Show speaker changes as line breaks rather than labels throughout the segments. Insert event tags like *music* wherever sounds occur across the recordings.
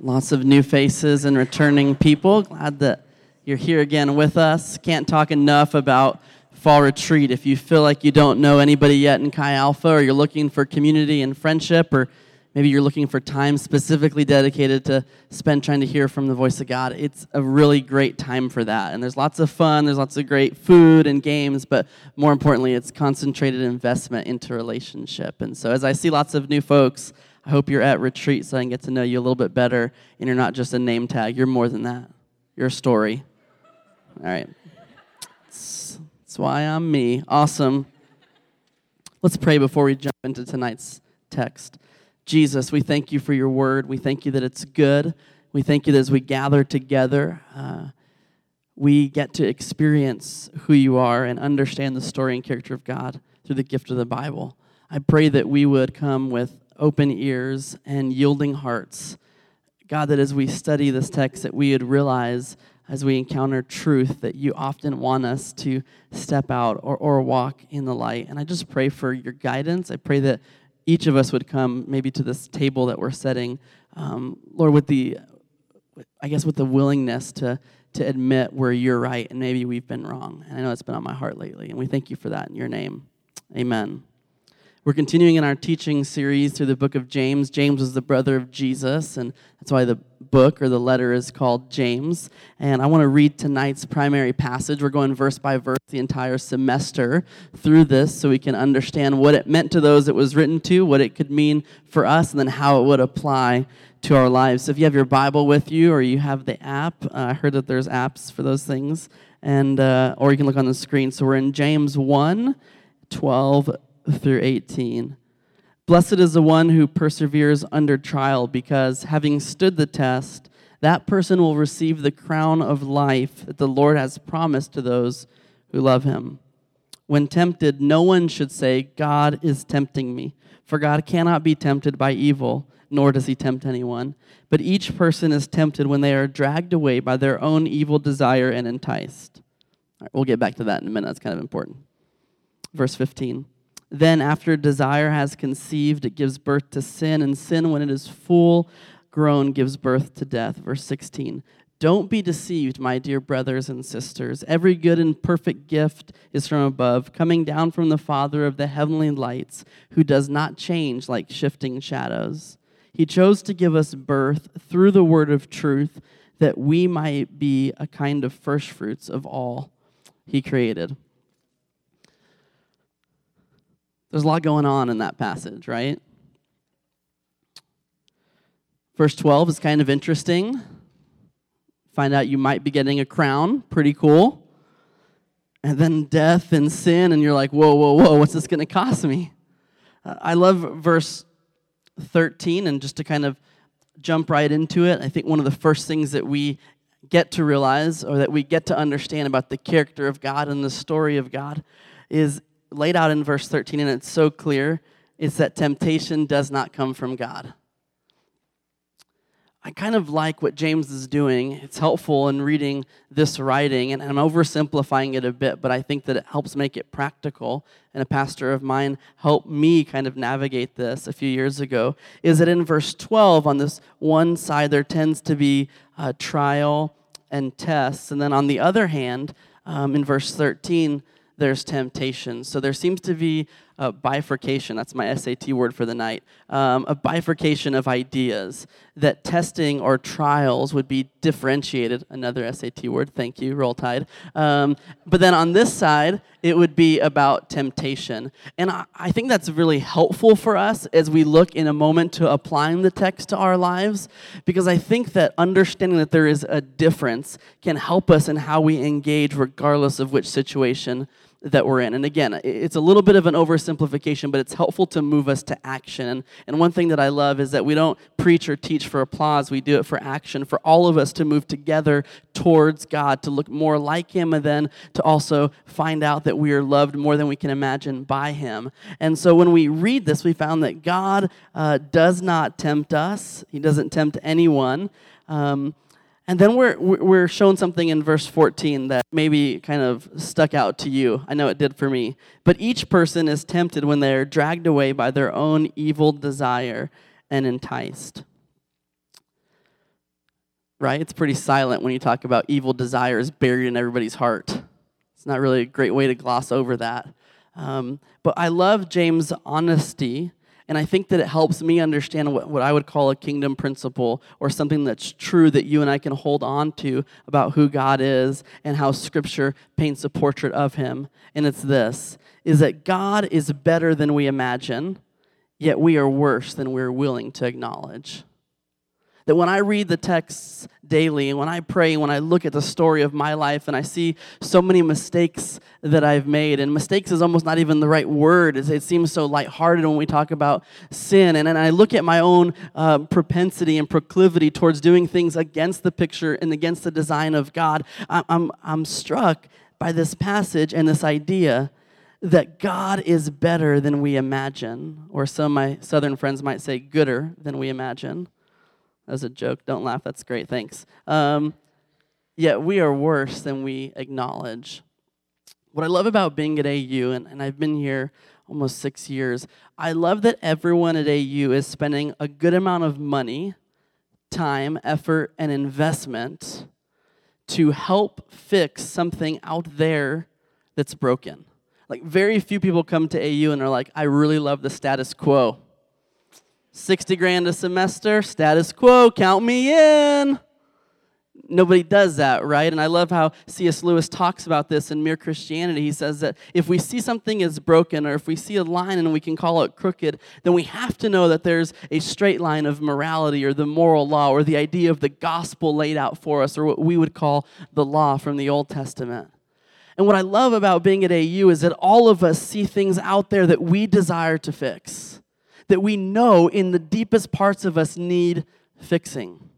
Lots of new faces and returning people. Glad that you're here again with us. Can't talk enough about fall retreat. If you feel like you don't know anybody yet in Chi Alpha, or you're looking for community and friendship, or maybe you're looking for time specifically dedicated to spend trying to hear from the voice of God, it's a really great time for that. And there's lots of fun, there's lots of great food and games, but more importantly, it's concentrated investment into relationship. And so as I see lots of new folks, I hope you're at retreat so I can get to know you a little bit better and you're not just a name tag. You're more than that. You're a story. All right. That's, why I'm me. Awesome. Let's pray before we jump into tonight's text. Jesus, we thank you for your word. We thank you that it's good. We thank you that as we gather together, uh, we get to experience who you are and understand the story and character of God through the gift of the Bible. I pray that we would come with open ears and yielding hearts. God, that as we study this text, that we would realize as we encounter truth that you often want us to step out or, or walk in the light. And I just pray for your guidance. I pray that each of us would come maybe to this table that we're setting, um, Lord, with the, I guess, with the willingness to, to admit where you're right and maybe we've been wrong. And I know it's been on my heart lately. And we thank you for that in your name. Amen. We're continuing in our teaching series through the book of James. James was the brother of Jesus, and that's why the book or the letter is called James. And I want to read tonight's primary passage. We're going verse by verse the entire semester through this so we can understand what it meant to those it was written to, what it could mean for us, and then how it would apply to our lives. So if you have your Bible with you or you have the app, uh, I heard that there's apps for those things, and uh, or you can look on the screen. So we're in James 1 12 through 18. Blessed is the one who perseveres under trial, because having stood the test, that person will receive the crown of life that the Lord has promised to those who love him. When tempted, no one should say, God is tempting me, for God cannot be tempted by evil, nor does he tempt anyone. But each person is tempted when they are dragged away by their own evil desire and enticed. we'll get back to that in a minute. That's kind of important. Verse 15. Then, after desire has conceived, it gives birth to sin, and sin, when it is full grown, gives birth to death. Verse 16. Don't be deceived, my dear brothers and sisters. Every good and perfect gift is from above, coming down from the Father of the heavenly lights, who does not change like shifting shadows. He chose to give us birth through the word of truth, that we might be a kind of firstfruits of all he created. There's a lot going on in that passage, right? Verse 12 is kind of interesting. Find out you might be getting a crown. Pretty cool. And then death and sin, and you're like, whoa, whoa, whoa, what's this going to cost me? Uh, I love verse 13, and just to kind of jump right into it, I think one of the first things that we get to realize or that we get to understand about the character of God and the story of God is laid out in verse 13, and it's so clear, is that temptation does not come from God. I kind of like what James is doing. It's helpful in reading this writing, and I'm oversimplifying it a bit, but I think that it helps make it practical. And a pastor of mine helped me kind of navigate this a few years ago. Is that in verse 12, on this one side, there tends to be a trial and tests, and then on the other hand, um, in verse 13, there's temptation. So there seems to be a bifurcation. That's my SAT word for the night. Um, a bifurcation of ideas that testing or trials would be differentiated. Another SAT word. Thank you. Roll Tide. Um, but then on this side, it would be about temptation. And I, I think that's really helpful for us as we look in a moment to applying the text to our lives, because I think that understanding that there is a difference can help us in how we engage, regardless of which situation that we're in. And again, it's a little bit of an oversimplification, but it's helpful to move us to action. And one thing that I love is that we don't preach or teach for applause, we do it for action, for all of us to move together towards God, to look more like Him, and then to also find out that we are loved more than we can imagine by Him. And so when we read this, we found that God uh, does not tempt us, He doesn't tempt anyone. Um, and then we're, we're shown something in verse 14 that maybe kind of stuck out to you. I know it did for me. But each person is tempted when they are dragged away by their own evil desire and enticed. right? It's pretty silent when you talk about evil desires buried in everybody's heart. It's not really a great way to gloss over that. Um, but I love James' honesty, and I think that it helps me understand what, what I would call a kingdom principle or something that's true that you and I can hold on to about who God is and how Scripture paints a portrait of Him. And it's this is that God is better than we imagine, yet we are worse than we're willing to acknowledge. That when I read the texts daily and when I pray, when I look at the story of my life and I see so many mistakes that I've made, and mistakes is almost not even the right word, it seems so lighthearted when we talk about sin. And then I look at my own uh, propensity and proclivity towards doing things against the picture and against the design of God. I'm, I'm struck by this passage and this idea that God is better than we imagine, or some of my southern friends might say, gooder than we imagine. That was a joke. Don't laugh. That's great. Thanks. Um, yet we are worse than we acknowledge. What I love about being at AU, and, and I've been here almost six years, I love that everyone at AU is spending a good amount of money, time, effort, and investment to help fix something out there that's broken. Like, very few people come to AU and are like, I really love the status quo. 60 grand a semester, status quo, count me in. Nobody does that, right? And I love how C.S. Lewis talks about this in Mere Christianity. He says that if we see something is broken or if we see a line and we can call it crooked, then we have to know that there's a straight line of morality or the moral law or the idea of the gospel laid out for us or what we would call the law from the Old Testament. And what I love about being at AU is that all of us see things out there that we desire to fix that we know in the deepest parts of us need fixing.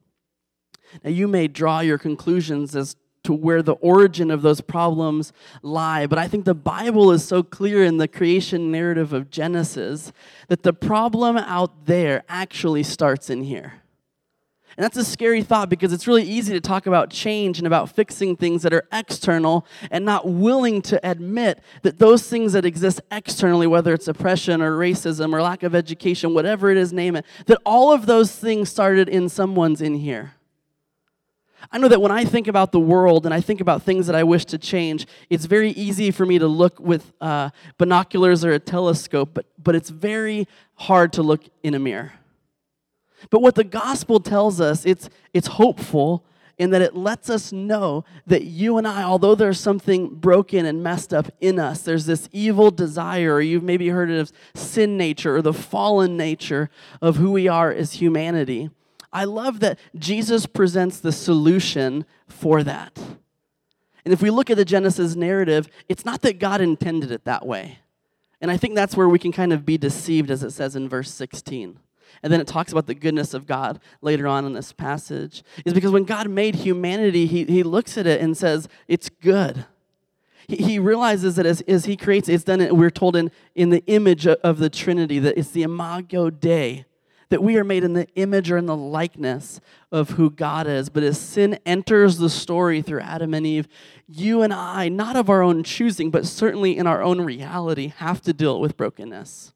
Now, you may draw your conclusions as to where the origin of those problems lie, but I think the Bible is so clear in the creation narrative of Genesis that the problem out there actually starts in here. And that's a scary thought because it's really easy to talk about change and about fixing things that are external and not willing to admit that those things that exist externally, whether it's oppression or racism or lack of education, whatever it is, name it, that all of those things started in someone's in here. I know that when I think about the world and I think about things that I wish to change, it's very easy for me to look with uh, binoculars or a telescope, but, but it's very hard to look in a mirror. But what the gospel tells us, it's, it's hopeful in that it lets us know that you and I, although there's something broken and messed up in us, there's this evil desire, or you've maybe heard it as sin nature or the fallen nature of who we are as humanity. I love that Jesus presents the solution for that. And if we look at the Genesis narrative, it's not that God intended it that way. And I think that's where we can kind of be deceived, as it says in verse 16 and then it talks about the goodness of God later on in this passage, is because when God made humanity, he, he looks at it and says, it's good. He, he realizes that as, as he creates, it's done, we're told in, in the image of the Trinity, that it's the imago Dei, that we are made in the image or in the likeness of who God is. But as sin enters the story through Adam and Eve, you and I, not of our own choosing, but certainly in our own reality, have to deal with brokenness.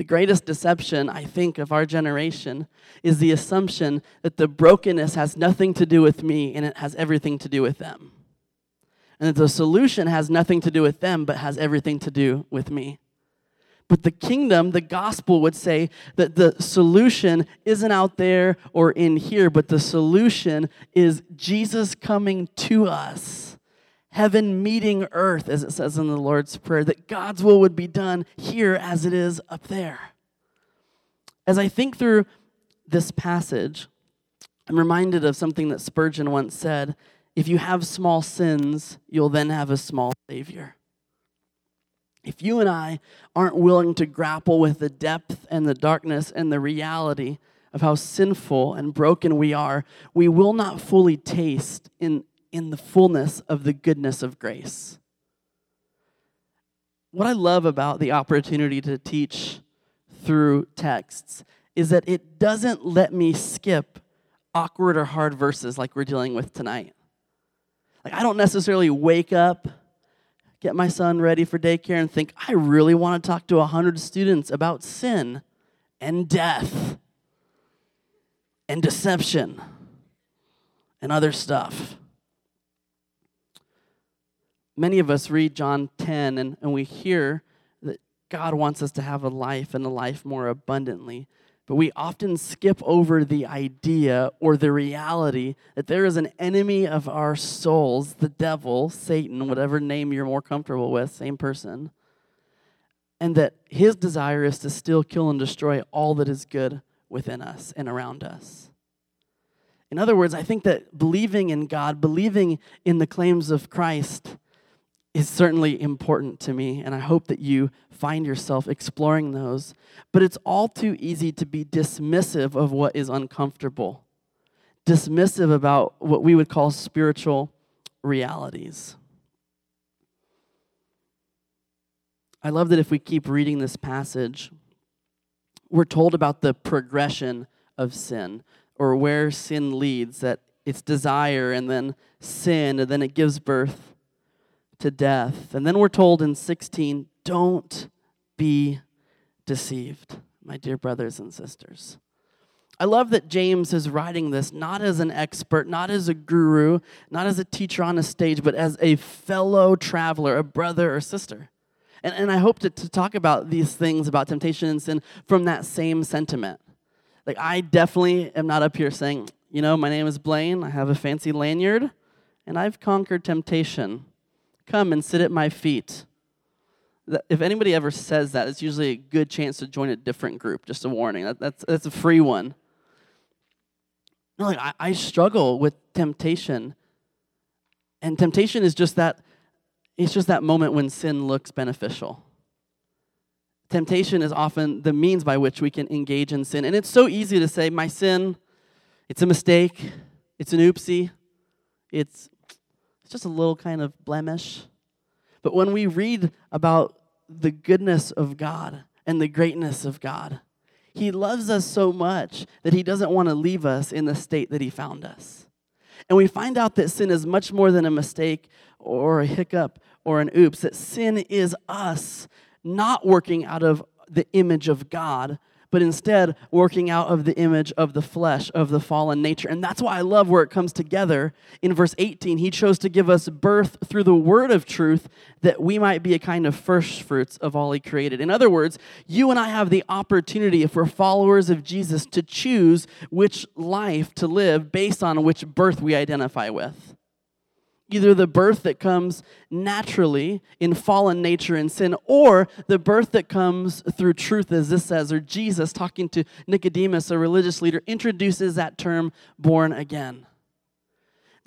The greatest deception, I think, of our generation is the assumption that the brokenness has nothing to do with me and it has everything to do with them. And that the solution has nothing to do with them but has everything to do with me. But the kingdom, the gospel would say that the solution isn't out there or in here, but the solution is Jesus coming to us heaven meeting earth, as it says in the Lord's Prayer, that God's will would be done here as it is up there. As I think through this passage, I'm reminded of something that Spurgeon once said if you have small sins, you'll then have a small Savior. If you and I aren't willing to grapple with the depth and the darkness and the reality of how sinful and broken we are, we will not fully taste in in the fullness of the goodness of grace. What I love about the opportunity to teach through texts is that it doesn't let me skip awkward or hard verses like we're dealing with tonight. Like, I don't necessarily wake up, get my son ready for daycare, and think, I really want to talk to 100 students about sin and death and deception and other stuff. Many of us read John 10 and, and we hear that God wants us to have a life and a life more abundantly. But we often skip over the idea or the reality that there is an enemy of our souls, the devil, Satan, whatever name you're more comfortable with, same person, and that his desire is to steal, kill, and destroy all that is good within us and around us. In other words, I think that believing in God, believing in the claims of Christ, is certainly important to me, and I hope that you find yourself exploring those. But it's all too easy to be dismissive of what is uncomfortable, dismissive about what we would call spiritual realities. I love that if we keep reading this passage, we're told about the progression of sin or where sin leads, that it's desire and then sin, and then it gives birth to death. And then we're told in 16, don't be deceived, my dear brothers and sisters. I love that James is writing this not as an expert, not as a guru, not as a teacher on a stage, but as a fellow traveler, a brother or sister. And, and I hope to, to talk about these things about temptation and sin from that same sentiment. Like, I definitely am not up here saying, you know, my name is Blaine, I have a fancy lanyard, and I've conquered temptation. Come and sit at my feet. If anybody ever says that, it's usually a good chance to join a different group. Just a warning. That, that's, that's a free one. No, like I, I struggle with temptation. And temptation is just that it's just that moment when sin looks beneficial. Temptation is often the means by which we can engage in sin. And it's so easy to say, my sin, it's a mistake, it's an oopsie, it's it's just a little kind of blemish. But when we read about the goodness of God and the greatness of God, He loves us so much that He doesn't want to leave us in the state that He found us. And we find out that sin is much more than a mistake or a hiccup or an oops, that sin is us not working out of the image of God, but instead working out of the image of the flesh, of the fallen nature. And that's why I love where it comes together. In verse 18, he chose to give us birth through the word of truth that we might be a kind of first fruits of all he created. In other words, you and I have the opportunity, if we're followers of Jesus, to choose which life to live based on which birth we identify with either the birth that comes naturally in fallen nature and sin, or the birth that comes through truth, as this says, or Jesus talking to Nicodemus, a religious leader, introduces that term born again.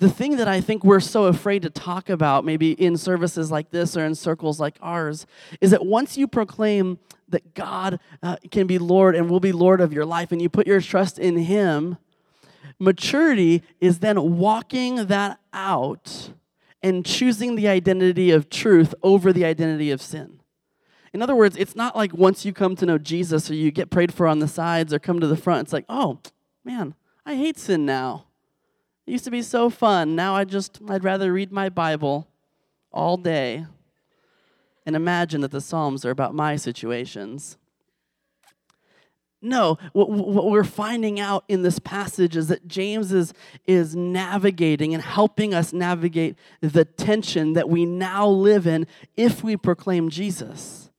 The thing that I think we're so afraid to talk about, maybe in services like this or in circles like ours, is that once you proclaim that God uh, can be Lord and will be Lord of your life, and you put your trust in Him, Maturity is then walking that out and choosing the identity of truth over the identity of sin. In other words, it's not like once you come to know Jesus or you get prayed for on the sides or come to the front, it's like, oh, man, I hate sin now. It used to be so fun. Now I just, I'd rather read my Bible all day and imagine that the Psalms are about my situations. No, what, what, we're finding out in this passage is that James is, is navigating and helping us navigate the tension that we now live in if we proclaim Jesus.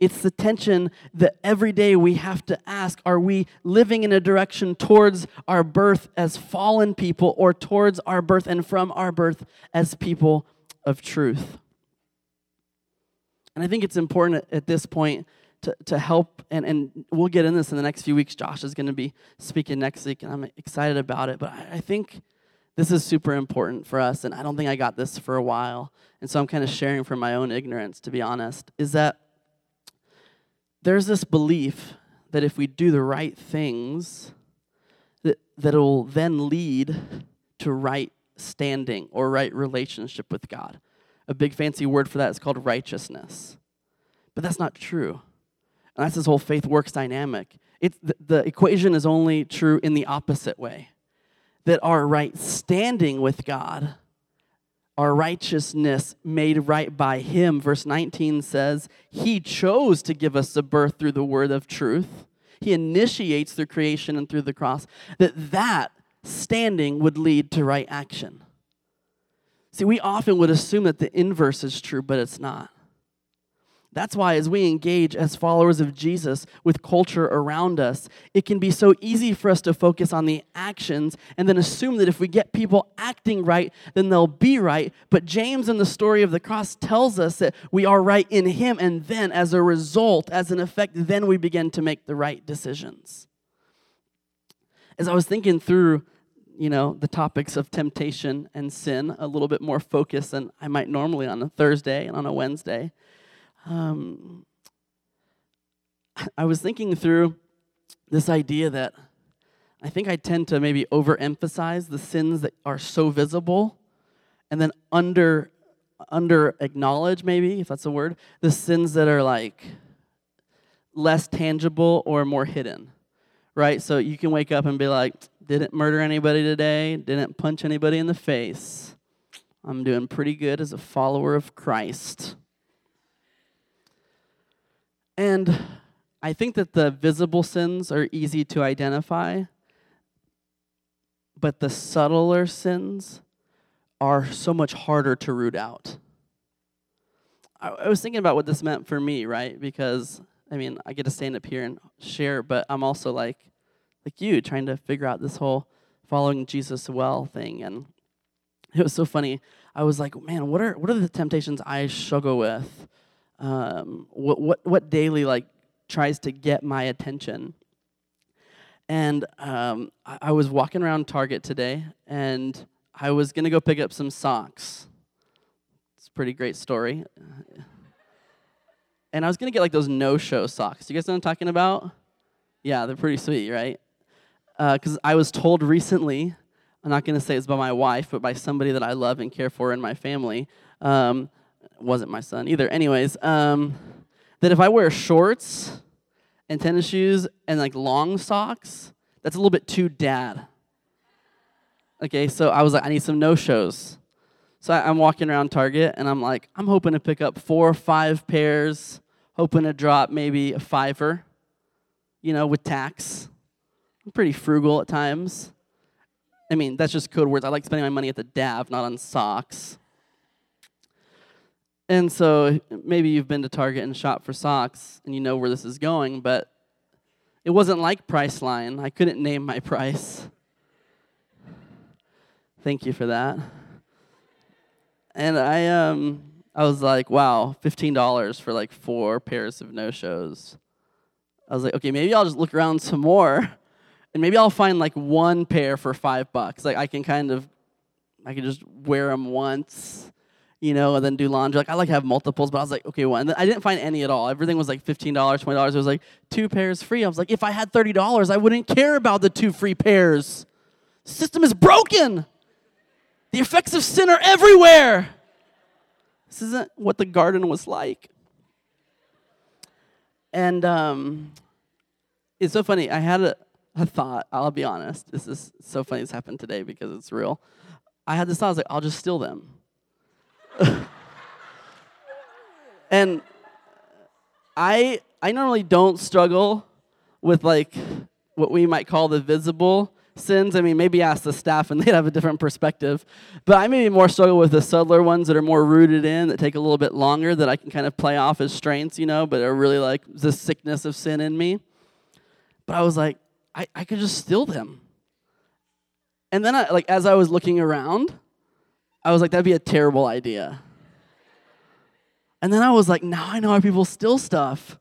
It's the tension that every day we have to ask are we living in a direction towards our birth as fallen people or towards our birth and from our birth as people of truth? And I think it's important at this point to, to help, and, and we'll get in this in the next few weeks. Josh is going to be speaking next week, and I'm excited about it. But I, I think this is super important for us, and I don't think I got this for a while. And so I'm kind of sharing from my own ignorance, to be honest, is that there's this belief that if we do the right things, that, that will then lead to right standing or right relationship with God. A big fancy word for that is called righteousness. But that's not true. And that's this whole faith works dynamic. It's, the, the equation is only true in the opposite way that our right standing with God, our righteousness made right by Him, verse 19 says, He chose to give us a birth through the word of truth. He initiates through creation and through the cross. That that standing would lead to right action. See, we often would assume that the inverse is true, but it's not. That's why, as we engage as followers of Jesus with culture around us, it can be so easy for us to focus on the actions and then assume that if we get people acting right, then they'll be right. But James, in the story of the cross, tells us that we are right in Him, and then as a result, as an effect, then we begin to make the right decisions. As I was thinking through you know, the topics of temptation and sin a little bit more focused than I might normally on a Thursday and on a Wednesday. Um, I was thinking through this idea that I think I tend to maybe overemphasize the sins that are so visible and then under under acknowledge maybe if that's a word the sins that are like less tangible or more hidden right so you can wake up and be like didn't murder anybody today, didn't punch anybody in the face. I'm doing pretty good as a follower of Christ. And I think that the visible sins are easy to identify, but the subtler sins are so much harder to root out. I, was thinking about what this meant for me, right? Because, I mean, I get to stand up here and share, but I'm also like, like you trying to figure out this whole following Jesus well thing. And it was so funny. I was like, man, what are what are the temptations I struggle with? Um, what what what daily like tries to get my attention? And um, I, I was walking around Target today, and I was gonna go pick up some socks. It's a pretty great story. *laughs* And I was gonna get like those no-show socks. You guys know what I'm talking about? Yeah, they're pretty sweet, right? because uh, I was told recently, I'm not to say it's by my wife, but by somebody that I love and care for in my family. Um, wasn't my son either. Anyways, um, that if I wear shorts and tennis shoes and like long socks, that's a little bit too dad. Okay, so I was like, I need some no shows. So I, I'm walking around Target and I'm like, I'm hoping to pick up four or five pairs, hoping to drop maybe a fiver, you know, with tax. I'm pretty frugal at times. I mean, that's just code words. I like spending my money at the DAV, not on socks. And so maybe you've been to Target and shopped for socks and you know where this is going, but it wasn't like Priceline. I couldn't name my *laughs* price. Thank you for that. And I um I was like, wow, $15 for like four pairs of no-shows. I was like, okay, maybe I'll just look around some more and maybe I'll find like one pair for five bucks. Like I can kind of, I can just wear them once, you know, and then do laundry. Like I like have multiples, but I was like, okay, one. I didn't find any at all. Everything was like fifteen dollars, twenty dollars. It was like two pairs free. I was like, if I had thirty dollars, I wouldn't care about the two free pairs. The system is broken. The effects of sin are everywhere. This isn't what the garden was like. And um, it's so funny. I had a a thought. I'll be honest. This is so funny. This happened today because it's real. I had this thought. I was like, I'll just steal them. *laughs* and I I normally don't struggle with like what we might call the visible sins. I mean, maybe ask the staff and *laughs* they'd have a different perspective. But I maybe more struggle with the subtler ones that are more rooted in, that take a little bit longer, that I can kind of play off as strengths, you know, but are really like the sickness of sin in me. But I was like, I, I could just steal them. And then, I, like, as I was looking around, I was like, that'd be a terrible idea. And then I was like, now I know how people steal stuff.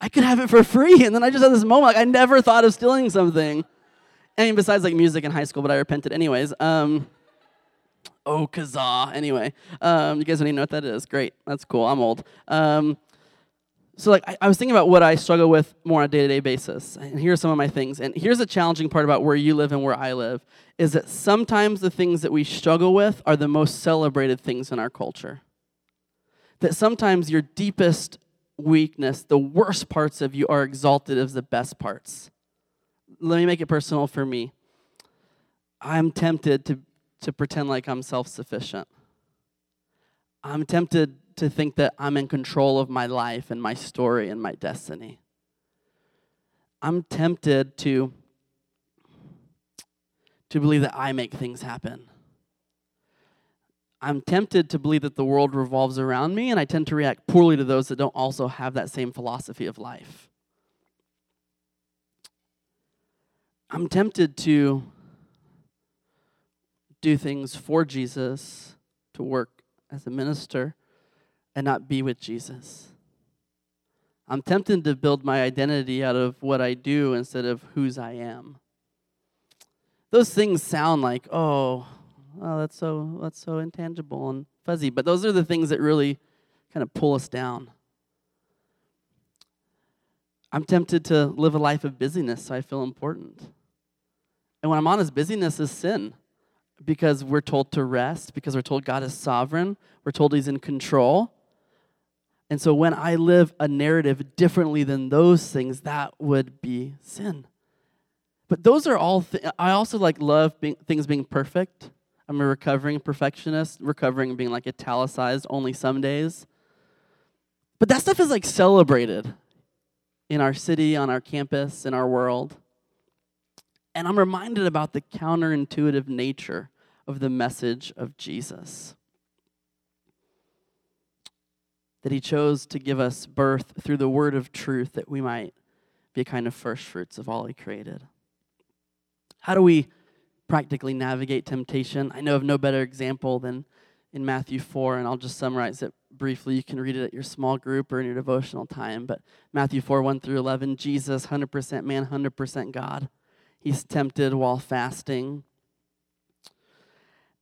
I could have it for free. And then I just had this moment, like, I never thought of stealing something. I mean, besides like music in high school, but I repented anyways. Um, oh, kazaa. Anyway, um, you guys don't even know what that is. Great. That's cool. I'm old. Um, so like I, I, was thinking about what I struggle with more on a day-to-day basis. And here's some of my things. And here's the challenging part about where you live and where I live is that sometimes the things that we struggle with are the most celebrated things in our culture. That sometimes your deepest weakness, the worst parts of you are exalted as the best parts. Let me make it personal for me. I'm tempted to, to pretend like I'm self-sufficient. I'm tempted to think that I'm in control of my life and my story and my destiny. I'm tempted to to believe that I make things happen. I'm tempted to believe that the world revolves around me, and I tend to react poorly to those that don't also have that same philosophy of life. I'm tempted to do things for Jesus, to work as a minister, and not be with Jesus. I'm tempted to build my identity out of what I do instead of whose I am. Those things sound like, oh, oh, that's so that's so intangible and fuzzy. But those are the things that really kind of pull us down. I'm tempted to live a life of busyness so I feel important. And when I'm honest, busyness is sin because we're told to rest, because we're told God is sovereign, we're told He's in control. And so when I live a narrative differently than those things, that would be sin. But those are all, th- I also like love being, things being perfect. I'm a recovering perfectionist, recovering being like italicized only some days. But that stuff is like celebrated in our city, on our campus, in our world. And I'm reminded about the counterintuitive nature of the message of Jesus. That he chose to give us birth through the word of truth that we might be a kind of first fruits of all he created. How do we practically navigate temptation. I know of no better example than in Matthew 4, and I'll just summarize it briefly. You can read it at your small group or in your devotional time. But Matthew 4, 1 through 11, Jesus, 100% man, 100% God. He's tempted while fasting.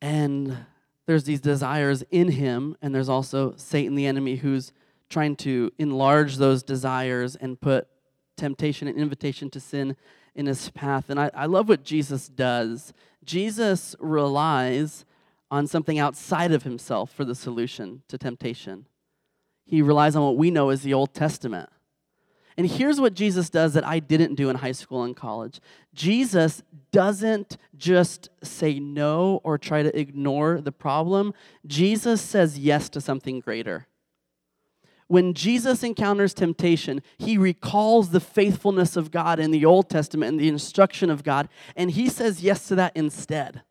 And there's these desires in him, and there's also Satan, the enemy, who's trying to enlarge those desires and put temptation and invitation to sin in his path. And I, I love what Jesus does. Jesus relies on something outside of himself for the solution to temptation. He relies on what we know as the Old Testament. And here's what Jesus does that I didn't do in high school and college. Jesus doesn't just say no or try to ignore the problem, Jesus says yes to something greater. When Jesus encounters temptation, he recalls the faithfulness of God in the Old Testament and the instruction of God, and he says yes to that instead.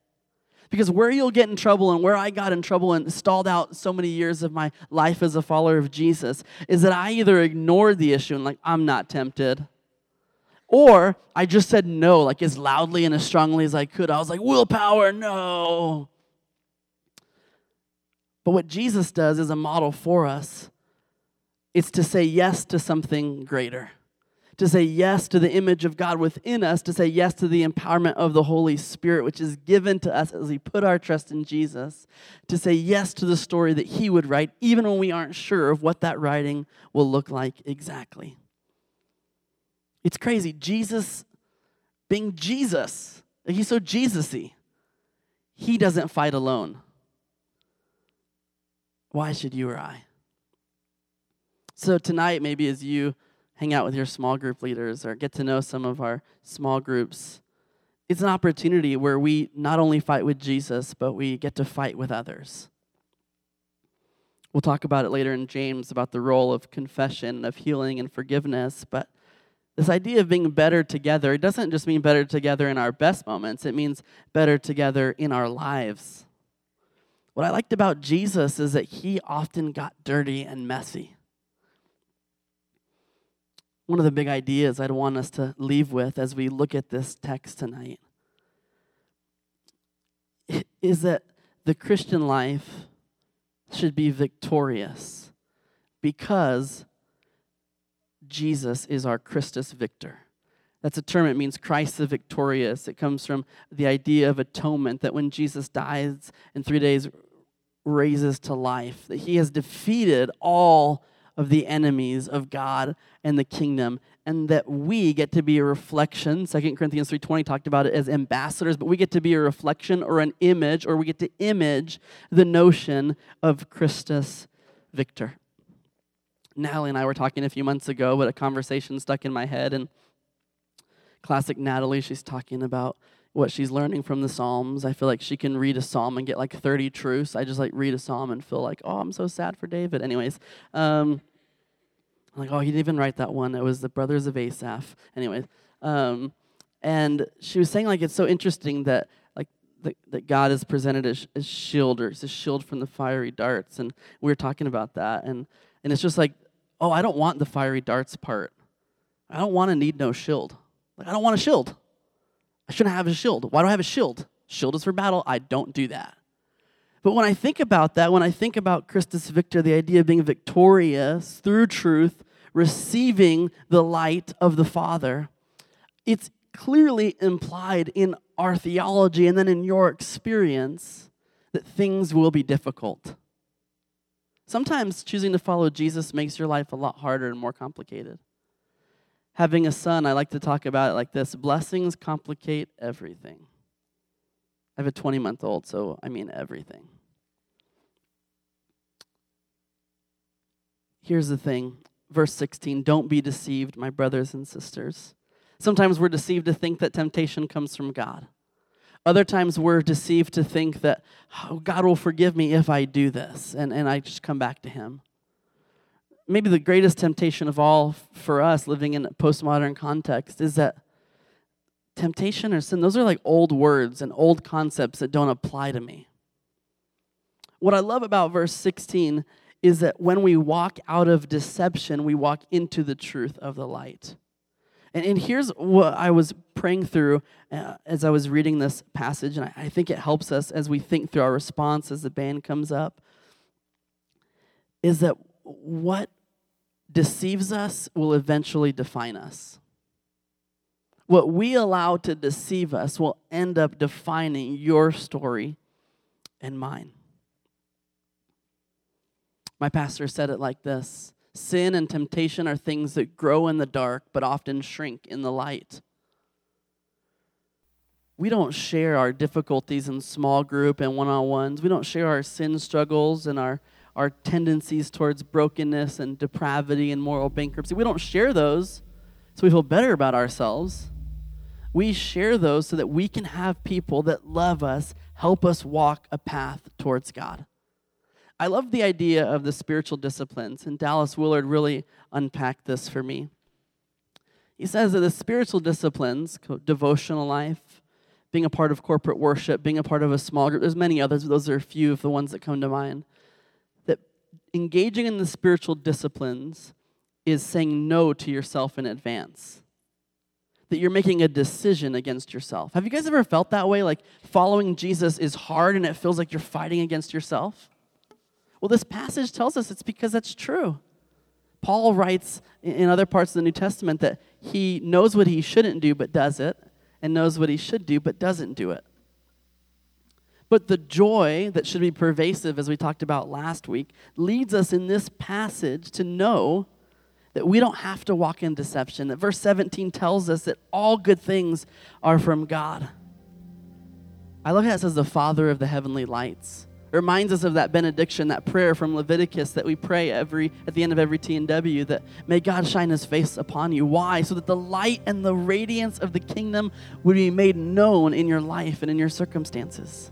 Because where you'll get in trouble and where I got in trouble and stalled out so many years of my life as a follower of Jesus is that I either ignored the issue and, like, I'm not tempted, or I just said no, like as loudly and as strongly as I could. I was like, willpower, no. But what Jesus does is a model for us it's to say yes to something greater, to say yes to the image of God within us, to say yes to the empowerment of the Holy Spirit, which is given to us as we put our trust in Jesus, to say yes to the story that He would write, even when we aren't sure of what that writing will look like exactly. It's crazy. Jesus, being Jesus, He's so Jesus y, He doesn't fight alone. Why should you or I? So tonight, maybe as you hang out with your small group leaders or get to know some of our small groups, it's an opportunity where we not only fight with Jesus, but we get to fight with others. We'll talk about it later in James about the role of confession, of healing and forgiveness, but this idea of being better together, it doesn't just mean better together in our best moments, it means better together in our lives. What I liked about Jesus is that he often got dirty and messy one of the big ideas I'd want us to leave with as we look at this text tonight is that the Christian life should be victorious because Jesus is our Christus Victor. That's a term, it means Christ the victorious. It comes from the idea of atonement, that when Jesus dies in three days, raises to life, that he has defeated all of the enemies of God and the kingdom and that we get to be a reflection 2 corinthians 3.20 talked about it as ambassadors but we get to be a reflection or an image or we get to image the notion of christus victor natalie and i were talking a few months ago but a conversation stuck in my head and classic natalie she's talking about what she's learning from the Psalms. I feel like she can read a psalm and get like 30 truths. I just like read a psalm and feel like, oh, I'm so sad for David. Anyways, um, I'm like, oh, he didn't even write that one. It was the brothers of Asaph. Anyways, um, and she was saying like it's so interesting that like that, that God is presented as, as shield or as a shield from the fiery darts. And we were talking about that. And, and it's just like, oh, I don't want the fiery darts part. I don't want to need no shield. Like, I don't want a shield. I shouldn't have a shield. Why do I have a shield? Shield is for battle. I don't do that. But when I think about that, when I think about Christus Victor, the idea of being victorious through truth, receiving the light of the Father, it's clearly implied in our theology and then in your experience that things will be difficult. Sometimes choosing to follow Jesus makes your life a lot harder and more complicated. Having a son, I like to talk about it like this blessings complicate everything. I have a 20 month old, so I mean everything. Here's the thing, verse 16 don't be deceived, my brothers and sisters. Sometimes we're deceived to think that temptation comes from God. Other times we're deceived to think that oh, God will forgive me if I do this, and, and I just come back to Him. Maybe the greatest temptation of all for us living in a postmodern context is that temptation or sin, those are like old words and old concepts that don't apply to me. What I love about verse 16 is that when we walk out of deception, we walk into the truth of the light. And, and here's what I was praying through uh, as I was reading this passage, and I, I think it helps us as we think through our response as the band comes up, is that what deceives us will eventually define us. What we allow to deceive us will end up defining your story and mine. My pastor said it like this Sin and temptation are things that grow in the dark but often shrink in the light. We don't share our difficulties in small group and one on ones. We don't share our sin struggles and our, our tendencies towards brokenness and depravity and moral bankruptcy. We don't share those so we feel better about ourselves. We share those so that we can have people that love us help us walk a path towards God. I love the idea of the spiritual disciplines, and Dallas Willard really unpacked this for me. He says that the spiritual disciplines, devotional life, being a part of corporate worship, being a part of a small group, there's many others, but those are a few of the ones that come to mind. That engaging in the spiritual disciplines is saying no to yourself in advance. That you're making a decision against yourself. Have you guys ever felt that way? Like following Jesus is hard and it feels like you're fighting against yourself? Well, this passage tells us it's because that's true. Paul writes in other parts of the New Testament that he knows what he shouldn't do but does it, and knows what he should do but doesn't do it. But the joy that should be pervasive, as we talked about last week, leads us in this passage to know that we don't have to walk in deception. That verse 17 tells us that all good things are from God. I love how it says the Father of the heavenly lights. It reminds us of that benediction, that prayer from Leviticus that we pray every at the end of every T&W that may God shine his face upon you. Why? So that the light and the radiance of the kingdom would be made known in your life and in your circumstances.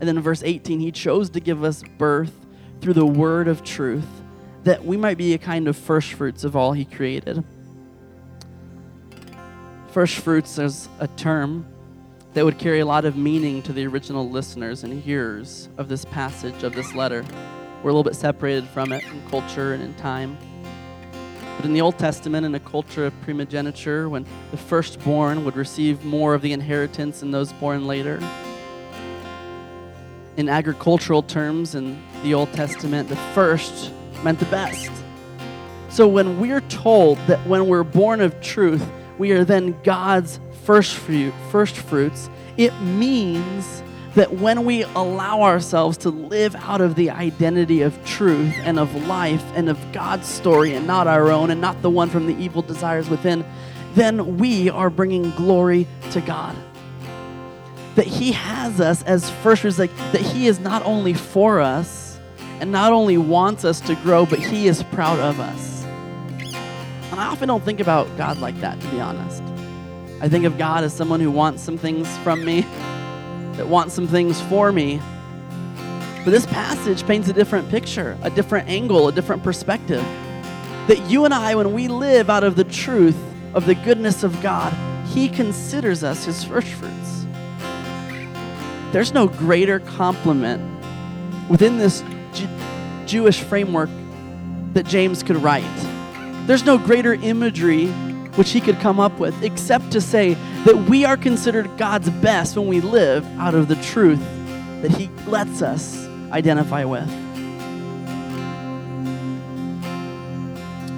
And then in verse 18, he chose to give us birth through the word of truth that we might be a kind of first fruits of all he created. First fruits is a term that would carry a lot of meaning to the original listeners and hearers of this passage, of this letter. We're a little bit separated from it in culture and in time. But in the Old Testament, in a culture of primogeniture, when the firstborn would receive more of the inheritance than those born later, in agricultural terms, in the Old Testament, the first meant the best. So when we're told that when we're born of truth, we are then God's first fruit, first fruits, it means that when we allow ourselves to live out of the identity of truth and of life and of God's story and not our own and not the one from the evil desires within, then we are bringing glory to God. That He has us as first fruits, like that He is not only for us and not only wants us to grow, but He is proud of us. And I often don't think about God like that, to be honest. I think of God as someone who wants some things from me, *laughs* that wants some things for me. But this passage paints a different picture, a different angle, a different perspective. That you and I, when we live out of the truth of the goodness of God, He considers us His first fruits. there's no greater compliment within this Jewish framework that James could write. There's no greater imagery which he could come up with except to say that we are considered God's best when we live out of the truth that he lets us identify with.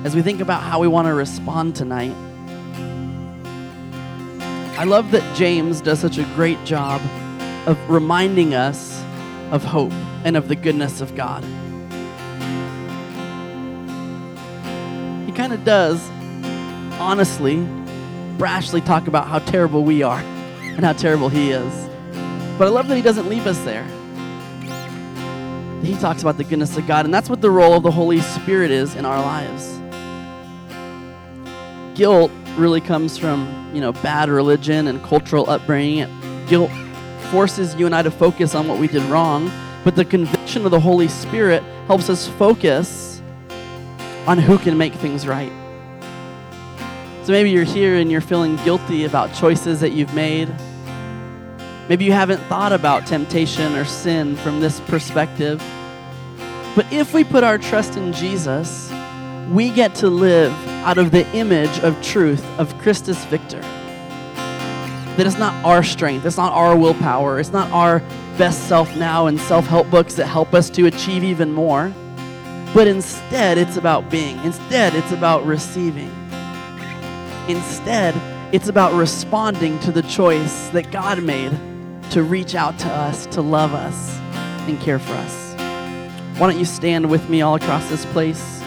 As we think about how we want to respond tonight, I love that James does such a great job of reminding us of hope and of the goodness of God. Kind of does, honestly, brashly talk about how terrible we are and how terrible He is. But I love that He doesn't leave us there. He talks about the goodness of God, and that's what the role of the Holy Spirit is in our lives. Guilt really comes from, you know, bad religion and cultural upbringing. Guilt forces you and I to focus on what we did wrong, but the conviction of the Holy Spirit helps us focus on who can make things right. So maybe you're here and you're feeling guilty about choices that you've made. Maybe you haven't thought about temptation or sin from this perspective. But if we put our trust in Jesus, we get to live out of the image of truth of Christus Victor. That it's not our strength, it's not our willpower, it's not our best self now and self help books that help us to achieve even more. But instead, it's about being. Instead, it's about receiving. Instead, it's about responding to the choice that God made to reach out to us, to love us, and care for us. Why don't you stand with me all across this place?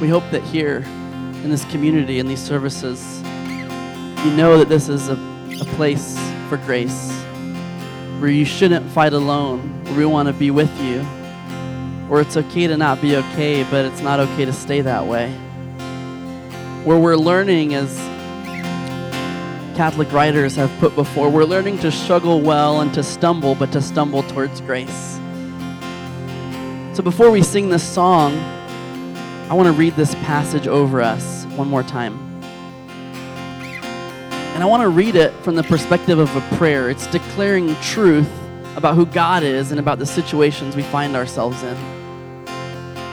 We hope that here in this community, in these services, you know that this is a, a place for grace where you shouldn't fight alone, where we want to be with you, where it's okay to not be okay, but it's not okay to stay that way. Where we're learning, as Catholic writers have put before, we're learning to struggle well and to stumble, but to stumble towards grace. So before we sing this song, I want to read this passage over us one more time. And I want to read it from the perspective of a prayer. It's declaring truth about who God is and about the situations we find ourselves in.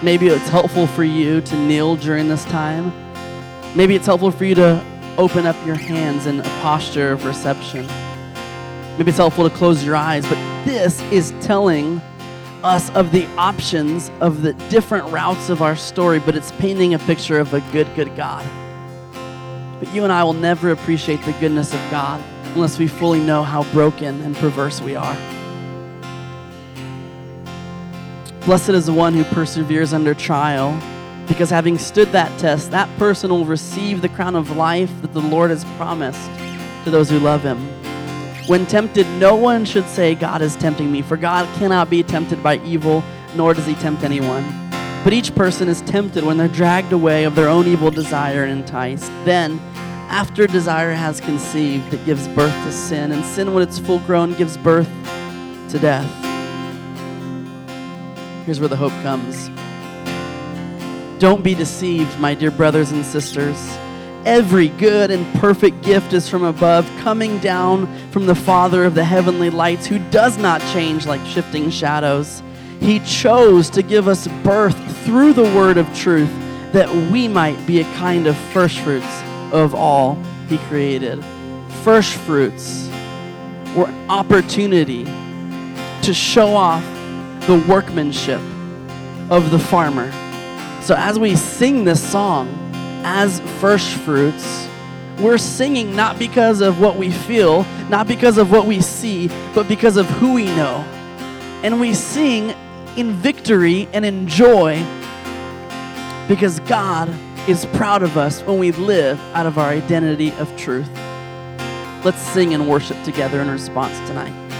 Maybe it's helpful for you to kneel during this time. Maybe it's helpful for you to open up your hands in a posture of reception. Maybe it's helpful to close your eyes, but this is telling us of the options of the different routes of our story, but it's painting a picture of a good, good God. But you and I will never appreciate the goodness of God unless we fully know how broken and perverse we are. Blessed is the one who perseveres under trial, because having stood that test, that person will receive the crown of life that the Lord has promised to those who love him. When tempted, no one should say, God is tempting me, for God cannot be tempted by evil, nor does he tempt anyone. But each person is tempted when they're dragged away of their own evil desire and enticed. Then, after desire has conceived, it gives birth to sin, and sin, when it's full grown, gives birth to death. Here's where the hope comes. Don't be deceived, my dear brothers and sisters. Every good and perfect gift is from above, coming down from the Father of the heavenly lights, who does not change like shifting shadows. He chose to give us birth through the word of truth, that we might be a kind of first fruits of all He created. First fruits were an opportunity to show off the workmanship of the farmer. So as we sing this song, as first fruits, we're singing not because of what we feel, not because of what we see, but because of who we know. And we sing in victory and in joy because God is proud of us when we live out of our identity of truth. Let's sing and worship together in response tonight.